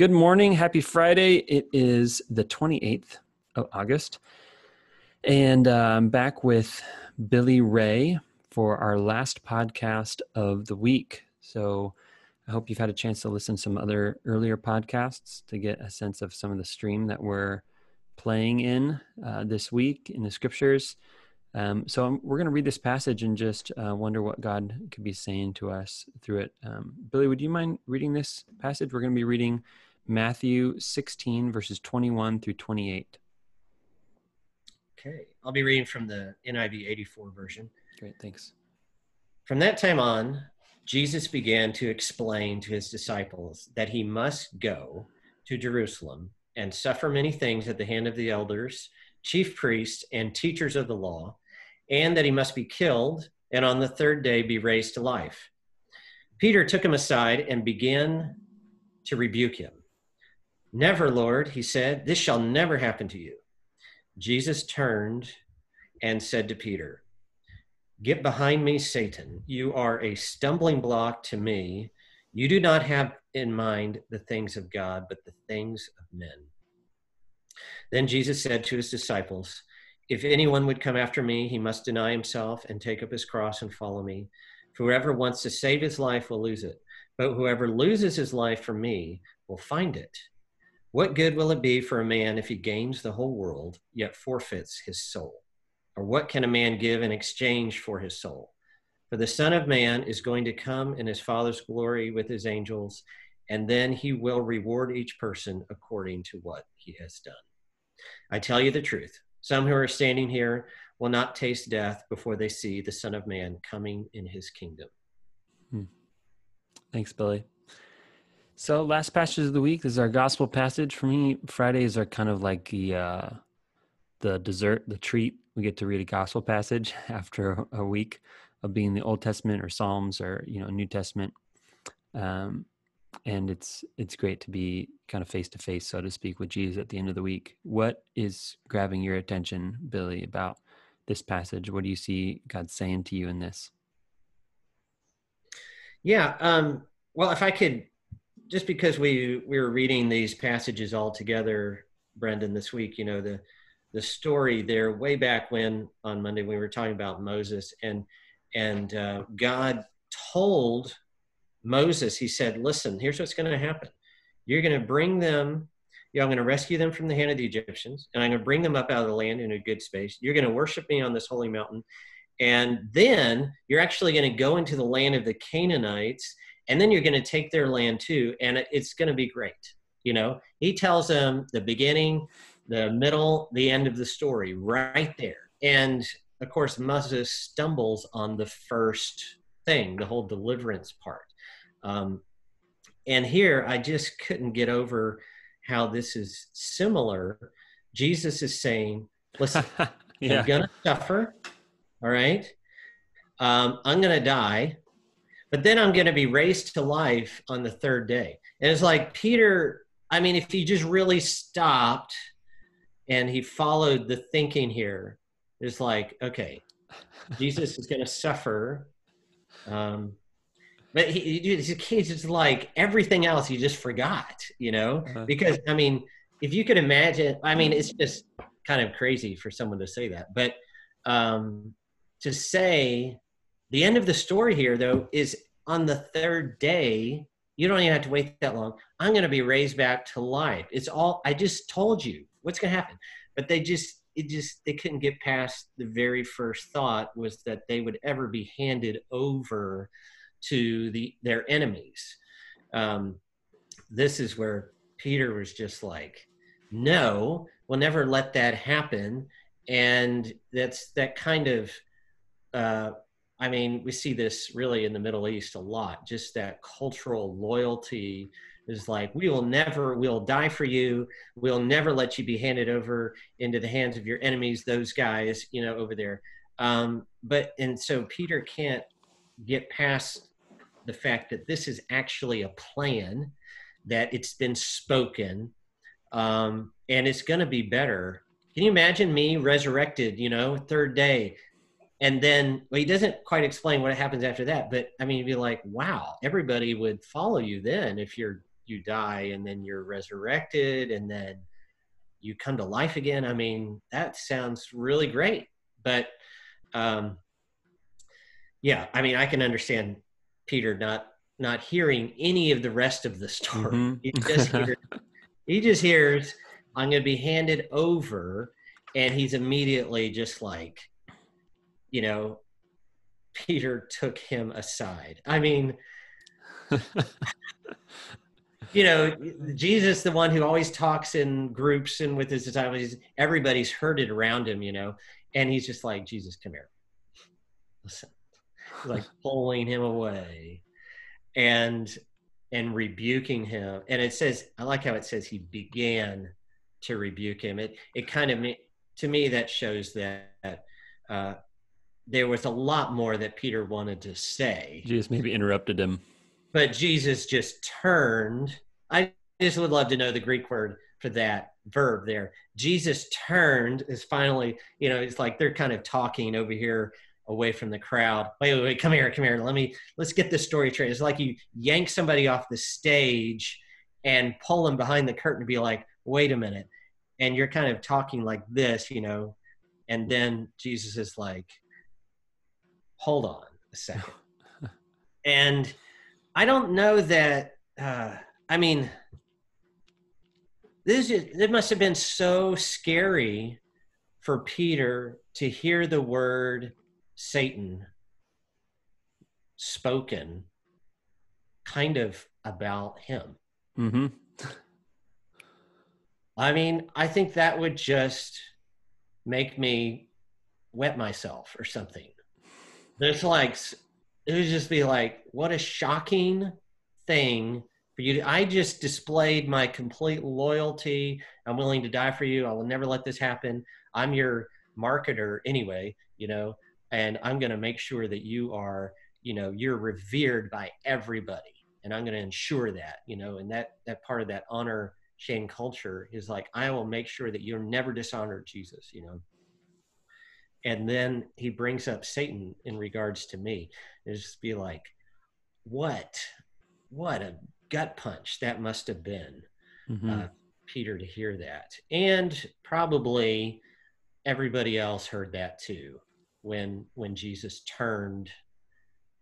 Good morning. Happy Friday. It is the 28th of August. And uh, I'm back with Billy Ray for our last podcast of the week. So I hope you've had a chance to listen to some other earlier podcasts to get a sense of some of the stream that we're playing in uh, this week in the scriptures. Um, so I'm, we're going to read this passage and just uh, wonder what God could be saying to us through it. Um, Billy, would you mind reading this passage? We're going to be reading Matthew 16, verses 21 through 28. Okay, I'll be reading from the NIV 84 version. Great, thanks. From that time on, Jesus began to explain to his disciples that he must go to Jerusalem and suffer many things at the hand of the elders, chief priests, and teachers of the law, and that he must be killed and on the third day be raised to life. Peter took him aside and began to rebuke him. Never, Lord, he said, this shall never happen to you. Jesus turned and said to Peter, Get behind me, Satan. You are a stumbling block to me. You do not have in mind the things of God, but the things of men. Then Jesus said to his disciples, If anyone would come after me, he must deny himself and take up his cross and follow me. Whoever wants to save his life will lose it, but whoever loses his life for me will find it. What good will it be for a man if he gains the whole world, yet forfeits his soul? Or what can a man give in exchange for his soul? For the Son of Man is going to come in his Father's glory with his angels, and then he will reward each person according to what he has done. I tell you the truth some who are standing here will not taste death before they see the Son of Man coming in his kingdom. Hmm. Thanks, Billy. So last passage of the week is our gospel passage. For me, Fridays are kind of like the uh, the dessert, the treat. We get to read a gospel passage after a week of being the Old Testament or Psalms or you know New Testament, um, and it's it's great to be kind of face to face, so to speak, with Jesus at the end of the week. What is grabbing your attention, Billy, about this passage? What do you see God saying to you in this? Yeah, um, well, if I could just because we we were reading these passages all together, Brendan, this week, you know the the story there way back when on Monday we were talking about Moses and and uh, God told Moses, he said, "Listen, here's what's going to happen. You're going to bring them. You know, I'm going to rescue them from the hand of the Egyptians, and I'm going to bring them up out of the land in a good space. You're going to worship me on this holy mountain, and then you're actually going to go into the land of the Canaanites." And then you're going to take their land too and it's going to be great you know? He tells them the beginning the middle the end of the story right there. And of course moses stumbles on the first thing the whole deliverance part. Um, and here i just couldn't get over how this is similar. Jesus is saying listen yeah. i'm gonna suffer all right? Um, i'm gonna die but then I'm going to be raised to life on the third day. And it's like Peter, I mean, if he just really stopped and he followed the thinking here, it's like, okay, Jesus is going to suffer. Um, but he, he's just like everything else he just forgot, you know? Uh-huh. Because, I mean, if you could imagine, I mean, it's just kind of crazy for someone to say that. But um, to say, the end of the story here, though, is on the third day, you don't even have to wait that long. I'm going to be raised back to life. It's all, I just told you what's going to happen. But they just, it just, they couldn't get past the very first thought was that they would ever be handed over to the their enemies. Um, this is where Peter was just like, no, we'll never let that happen. And that's that kind of uh, I mean, we see this really in the Middle East a lot. Just that cultural loyalty is like, we will never, we'll die for you. We'll never let you be handed over into the hands of your enemies, those guys, you know, over there. Um, but, and so Peter can't get past the fact that this is actually a plan, that it's been spoken, um, and it's going to be better. Can you imagine me resurrected, you know, third day? And then, well, he doesn't quite explain what happens after that, but I mean, you'd be like, wow, everybody would follow you then if you're you die and then you're resurrected and then you come to life again. I mean, that sounds really great. But um, yeah, I mean, I can understand Peter not not hearing any of the rest of the story. Mm-hmm. He just hears, he just hears, "I'm going to be handed over," and he's immediately just like, you know, Peter took him aside. I mean, you know, Jesus, the one who always talks in groups and with his disciples, everybody's herded around him, you know, and he's just like, Jesus, come here. Listen, like pulling him away and and rebuking him. And it says, I like how it says he began to rebuke him. It it kind of to me that shows that uh, there was a lot more that Peter wanted to say. Jesus maybe interrupted him but Jesus just turned. I just would love to know the Greek word for that verb there. Jesus turned is finally, you know, it's like they're kind of talking over here away from the crowd. Wait, wait, wait, come here, come here. Let me let's get this story straight. It's like you yank somebody off the stage and pull them behind the curtain to be like, wait a minute. And you're kind of talking like this, you know, and then Jesus is like, hold on a second. and I don't know that. Uh, I mean, this is, it must have been so scary for Peter to hear the word Satan spoken, kind of about him. Mm-hmm. I mean, I think that would just make me wet myself or something. There's like it would just be like, what a shocking thing for you. To, I just displayed my complete loyalty. I'm willing to die for you. I will never let this happen. I'm your marketer anyway, you know, and I'm going to make sure that you are, you know, you're revered by everybody. And I'm going to ensure that, you know, and that, that part of that honor shame culture is like, I will make sure that you're never dishonored Jesus, you know and then he brings up Satan in regards to me. And just be like, what, what a gut punch that must have been, mm-hmm. uh, Peter, to hear that, and probably everybody else heard that too. When when Jesus turned,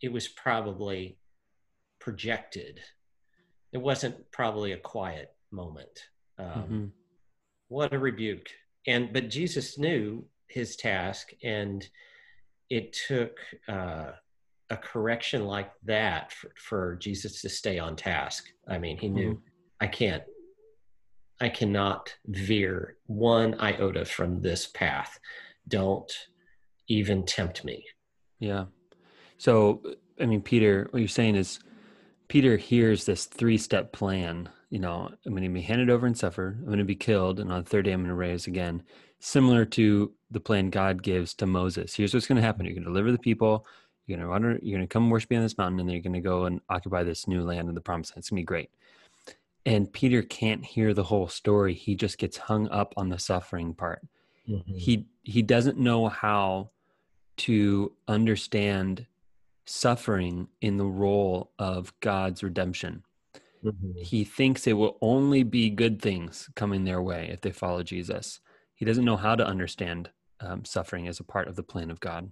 it was probably projected. It wasn't probably a quiet moment. Um, mm-hmm. What a rebuke! And but Jesus knew his task and it took uh, a correction like that for, for, jesus to stay on task. I mean he knew mm-hmm. i can't i cannot veer one iota from this path. Don't even tempt me. Yeah. So i mean peter what you're saying is peter hears this three step plan. You know i'm going to be handed over and suffer. I'm going to be killed and on the third day i'm going to raise again similar to the plan God gives to Moses. Here's what's going to happen: you're going to deliver the people. You're going to run. You're going to come worship me on this mountain, and then you're going to go and occupy this new land in the promised land. It's going to be great. And Peter can't hear the whole story. He just gets hung up on the suffering part. Mm-hmm. He he doesn't know how to understand suffering in the role of God's redemption. Mm-hmm. He thinks it will only be good things coming their way if they follow Jesus. He doesn't know how to understand um, suffering as a part of the plan of God.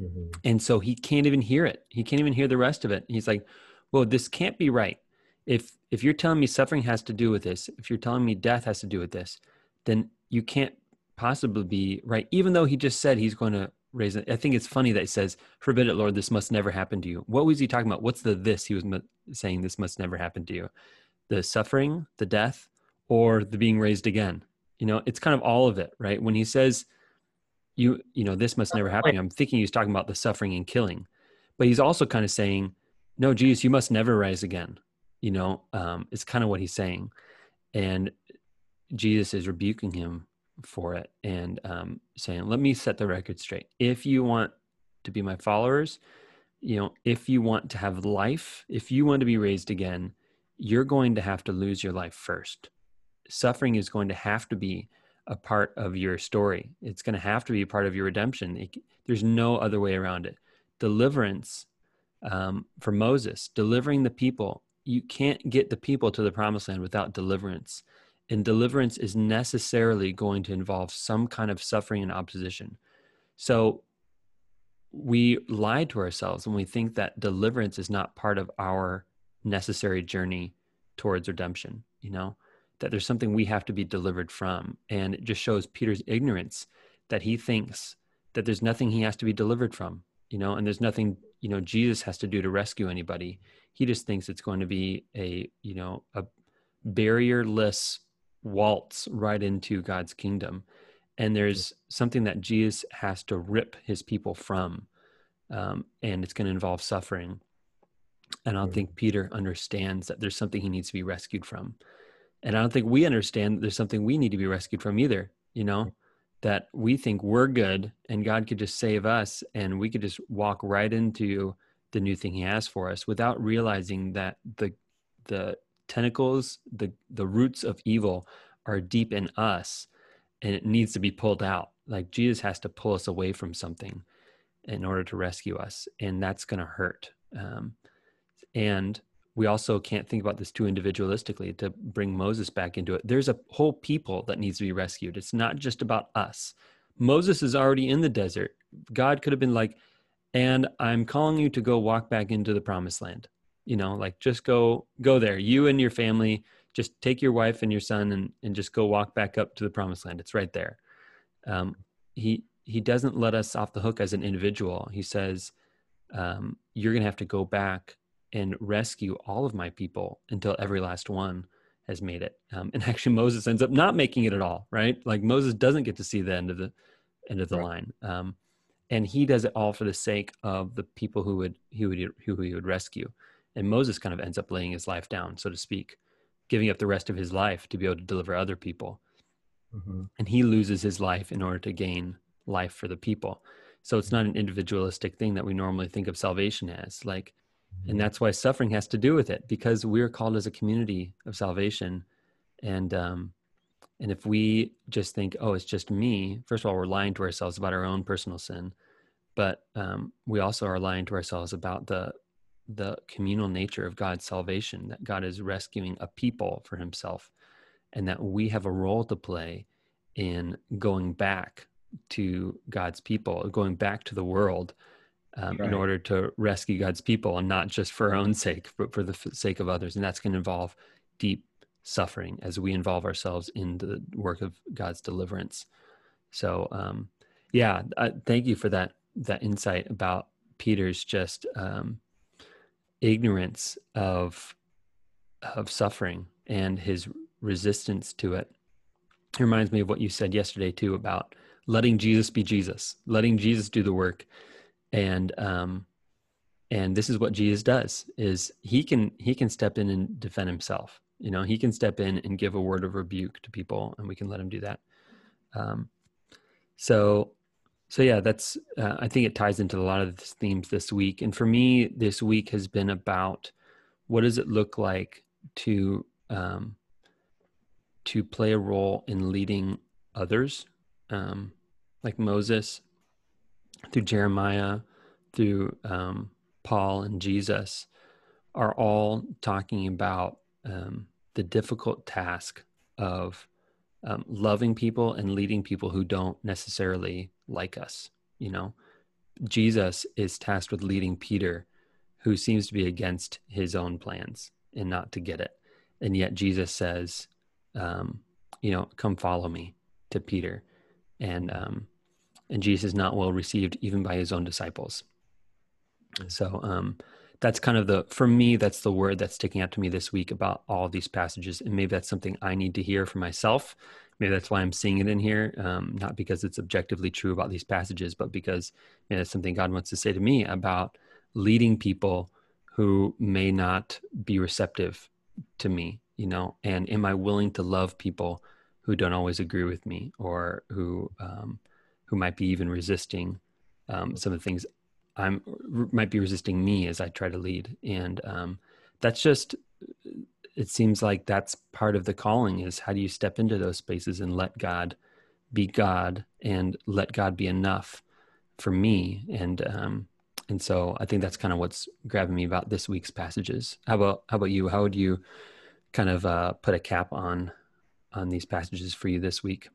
Mm-hmm. And so he can't even hear it. He can't even hear the rest of it. He's like, well, this can't be right. If if you're telling me suffering has to do with this, if you're telling me death has to do with this, then you can't possibly be right. Even though he just said he's going to raise it. I think it's funny that he says, "Forbid it, Lord. This must never happen to you." What was he talking about? What's the this he was saying? This must never happen to you. The suffering, the death, or the being raised again. You know, it's kind of all of it, right? When he says, "You, you know, this must never happen," I'm thinking he's talking about the suffering and killing. but he's also kind of saying, "No, Jesus, you must never rise again." You know, um, it's kind of what he's saying, and Jesus is rebuking him for it and um, saying, "Let me set the record straight. If you want to be my followers, you know, if you want to have life, if you want to be raised again, you're going to have to lose your life first. Suffering is going to have to be a part of your story. It's going to have to be a part of your redemption. It, there's no other way around it. Deliverance um, for Moses, delivering the people. You can't get the people to the promised land without deliverance. And deliverance is necessarily going to involve some kind of suffering and opposition. So we lie to ourselves when we think that deliverance is not part of our necessary journey towards redemption, you know, that there's something we have to be delivered from. And it just shows Peter's ignorance that he thinks that there's nothing he has to be delivered from, you know, and there's nothing, you know, Jesus has to do to rescue anybody. He just thinks it's going to be a, you know, a barrierless waltz right into God's kingdom and there's something that Jesus has to rip his people from, um, and it's going to involve suffering. And I don't think Peter understands that there's something he needs to be rescued from, and I don't think we understand that there's something we need to be rescued from either. You know, that we think we're good and God could just save us, and we could just walk right into the new thing He has for us without realizing that the the tentacles, the the roots of evil are deep in us and it needs to be pulled out. Like Jesus has to pull us away from something in order to rescue us, and that's going to hurt. Um, and we also can't think about this too individualistically to bring Moses back into it. There's a whole people that needs to be rescued. It's not just about us. Moses is already in the desert. God could have been like, and I'm calling you to go walk back into the promised land. You know, like just go go there. You and your family just take your wife and your son and, and just go walk back up to the promised land. It's right there. Um, he he doesn't let us off the hook as an individual. He says, um, "You're to have to go back and rescue all of my people until every last one has made it." Um, and actually, Moses ends up not making it at all. Right? Like Moses doesn't get to see the end of the end of the right. line, um, and he does it all for the sake of the people who would who would who he would rescue. And Moses kind of ends up laying his life down, so to speak giving up the rest of his life to be able to deliver other people. Mm-hmm. And he loses his life in order to gain life for the people. So it's not an individualistic thing that we normally think of salvation as. Like. And that's why suffering has to do with it because we're called as a community of salvation. And, um, and if we just think, oh, it's just me, first of all, we're lying to ourselves about our own personal sin. But um, we also are lying to ourselves about the the communal nature of God's salvation, that God is rescuing a people for himself, and that we have a role to play in going back to God's people, going back to the world um, right. in order to rescue God's people, and not just for our own sake, but for the sake of others. And that's going to involve deep suffering as we involve ourselves in the work of God's deliverance. So, um, yeah, uh, thank you for that that insight about Peter's just um, ignorance of of suffering and his resistance to it. it reminds me of what you said yesterday too about letting Jesus be Jesus, letting Jesus do the work, and um, and this is what Jesus does: is he can he can step in and defend himself. You know, he can step in and give a word of rebuke to people, and we can let him do that. Um, so so yeah, that's uh, I think it ties into a lot of the themes this week. And for me, this week has been about what does it look like to um, to play a role in leading others, um, like Moses, through Jeremiah, through um, Paul and Jesus, are all talking about um, the difficult task of um, loving people and leading people who don't necessarily like us. You know, Jesus is tasked with leading Peter, who seems to be against his own plans and not to get it. And yet Jesus says, um, you know, come follow me to Peter. And, um, and Jesus is not well received even by his own disciples. So, um, that's kind of the for me that's the word that's sticking out to me this week about all these passages. And maybe that's something i need to hear for myself. Maybe that's why i'm seeing it in here. Um, not because it's objectively true about these passages but because you know, it's something god wants to say to me about leading people who may not be receptive to me you know? And am i willing to love people who don't always agree with me or who um, who might be even resisting um, some of the things i'm might be resisting me as i try to lead. And um, that's just it seems like that's part of the calling is how do you step into those spaces and let god be god and let god be enough for me? And um and so i think that's kind of what's grabbing me about this week's passages. How about how about you? How would you kind of uh, put a cap on on these passages for you this week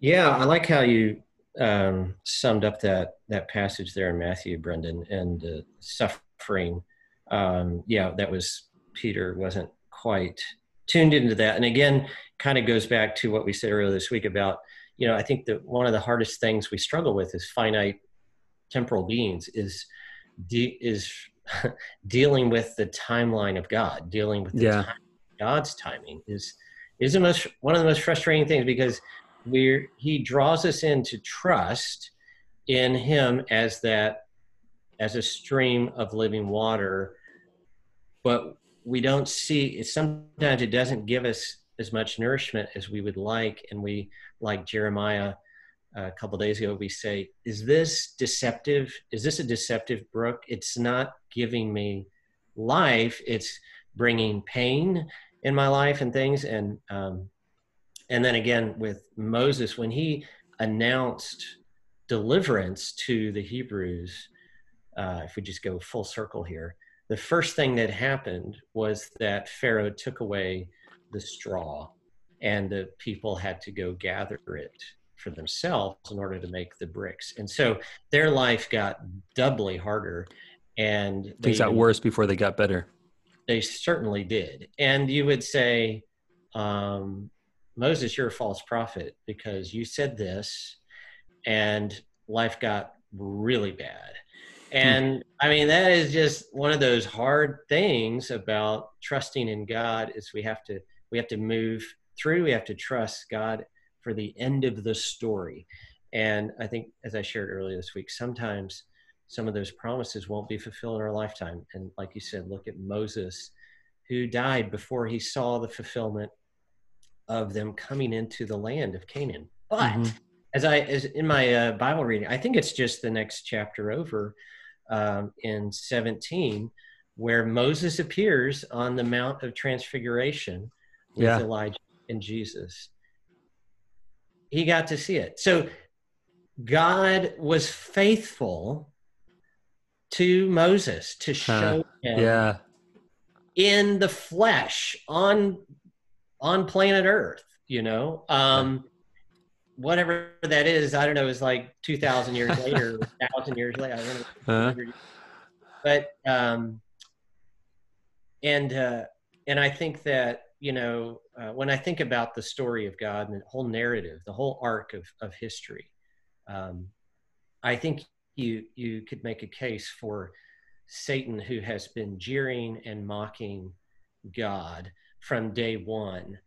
yeah i like how you um, summed up that that passage there in matthew brendan and uh, suffering um, yeah that was peter wasn't quite tuned into that and again kind of goes back to what we said earlier this week about you know i think that one of the hardest things we struggle with is finite temporal beings is de- is dealing with the timeline of God, dealing with yeah. time, God's timing is is the most one of the most frustrating things because we're he draws us into trust in him as that as a stream of living water. But we don't see sometimes it doesn't give us as much nourishment as we would like. And we like jeremiah a couple days ago we say is this deceptive? Is this a deceptive brook? It's not giving me life. It's bringing pain in my life and things. And um, and then again with moses when he announced deliverance to the hebrews uh, if we just go full circle here the first thing that happened was that pharaoh took away the straw and the people had to go gather it for themselves in order to make the bricks. And so their life got doubly harder. And things got worse before they got better. They certainly did. And you would say, um, Moses, you're a false prophet because you said this and life got really bad. Hmm. And I mean, that is just one of those hard things about trusting in God is we have to, we have to move through, we have to trust God for the end of the story. And I think, as I shared earlier this week, sometimes some of those promises won't be fulfilled in our lifetime. And like you said, look at Moses, who died before he saw the fulfillment of them coming into the land of Canaan. But mm-hmm. as I, as in my uh, Bible reading, I think it's just the next chapter over um, in 17, where Moses appears on the Mount of Transfiguration with yeah. Elijah and Jesus he got to see it. So God was faithful to Moses to show him yeah. in the flesh on on planet Earth, you know. Um whatever that is, I don't know, it's like 2000 years later, 1000 years later, I don't know. Uh-huh. But um and uh and I think that you know, uh, when I think about the story of God and the whole narrative, the whole arc of, of history, um, I think you you could make a case for Satan, who has been jeering and mocking God from day one,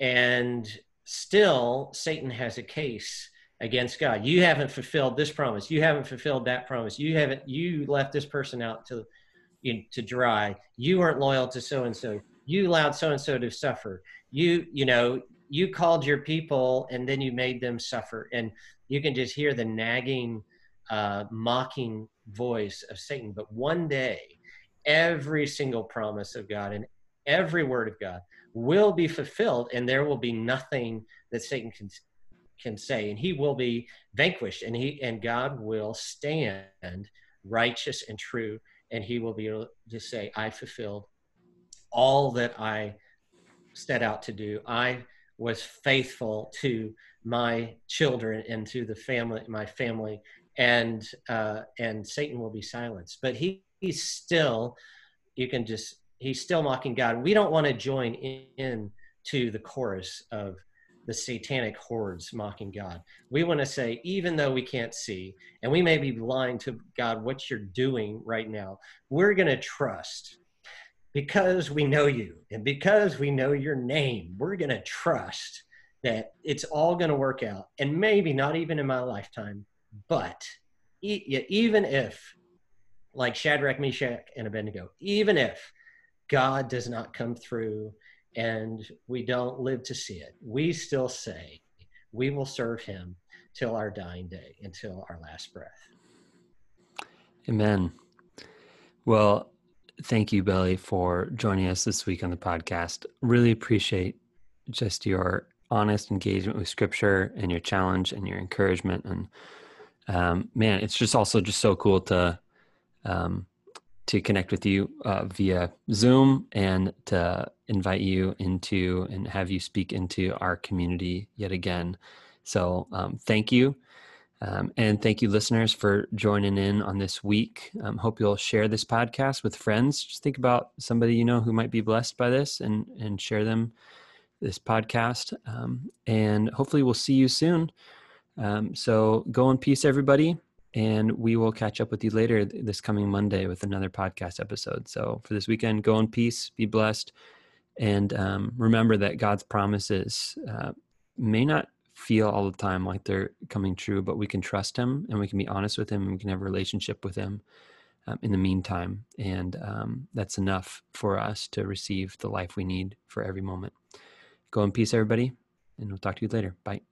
and still Satan has a case against God. You haven't fulfilled this promise. You haven't fulfilled that promise. You haven't. You left this person out to to dry. You weren't loyal to so and so you allowed so and so to suffer you you know you called your people and then you made them suffer and you can just hear the nagging uh, mocking voice of satan but one day every single promise of god and every word of god will be fulfilled and there will be nothing that satan can can say and he will be vanquished and he and god will stand righteous and true and he will be able to say i fulfilled all that I set out to do. I was faithful to my children and to the family, my family, and uh, and Satan will be silenced. But he, he's still, you can just, he's still mocking God. We don't want to join in, in to the chorus of the satanic hordes mocking God. We want to say, even though we can't see, and we may be blind to God, what you're doing right now, we're going to trust because we know you and because we know your name, we're going to trust that it's all going to work out. And maybe not even in my lifetime, but even if like Shadrach, Meshach, and Abednego, even if God does not come through and we don't live to see it, we still say we will serve him till our dying day, until our last breath. Amen. Well, thank you, Billy, for joining us this week on the podcast. Really appreciate just your honest engagement with scripture and your challenge and your encouragement. And um, man, it's just also just so cool to um, to connect with you uh, via Zoom and to invite you into and have you speak into our community yet again. So um, thank you. Um, and thank you, listeners, for joining in on this week. Um, hope you'll share this podcast with friends. Just think about somebody you know who might be blessed by this and, and share them this podcast. Um, and hopefully, we'll see you soon. Um, so go in peace, everybody. And we will catch up with you later this coming Monday with another podcast episode. So for this weekend, go in peace, be blessed, and um, remember that God's promises uh, may not feel all the time like they're coming true, but we can trust Him and we can be honest with Him and we can have a relationship with Him um, in the meantime. And um, that's enough for us to receive the life we need for every moment. Go in peace, everybody, and we'll talk to you later. Bye.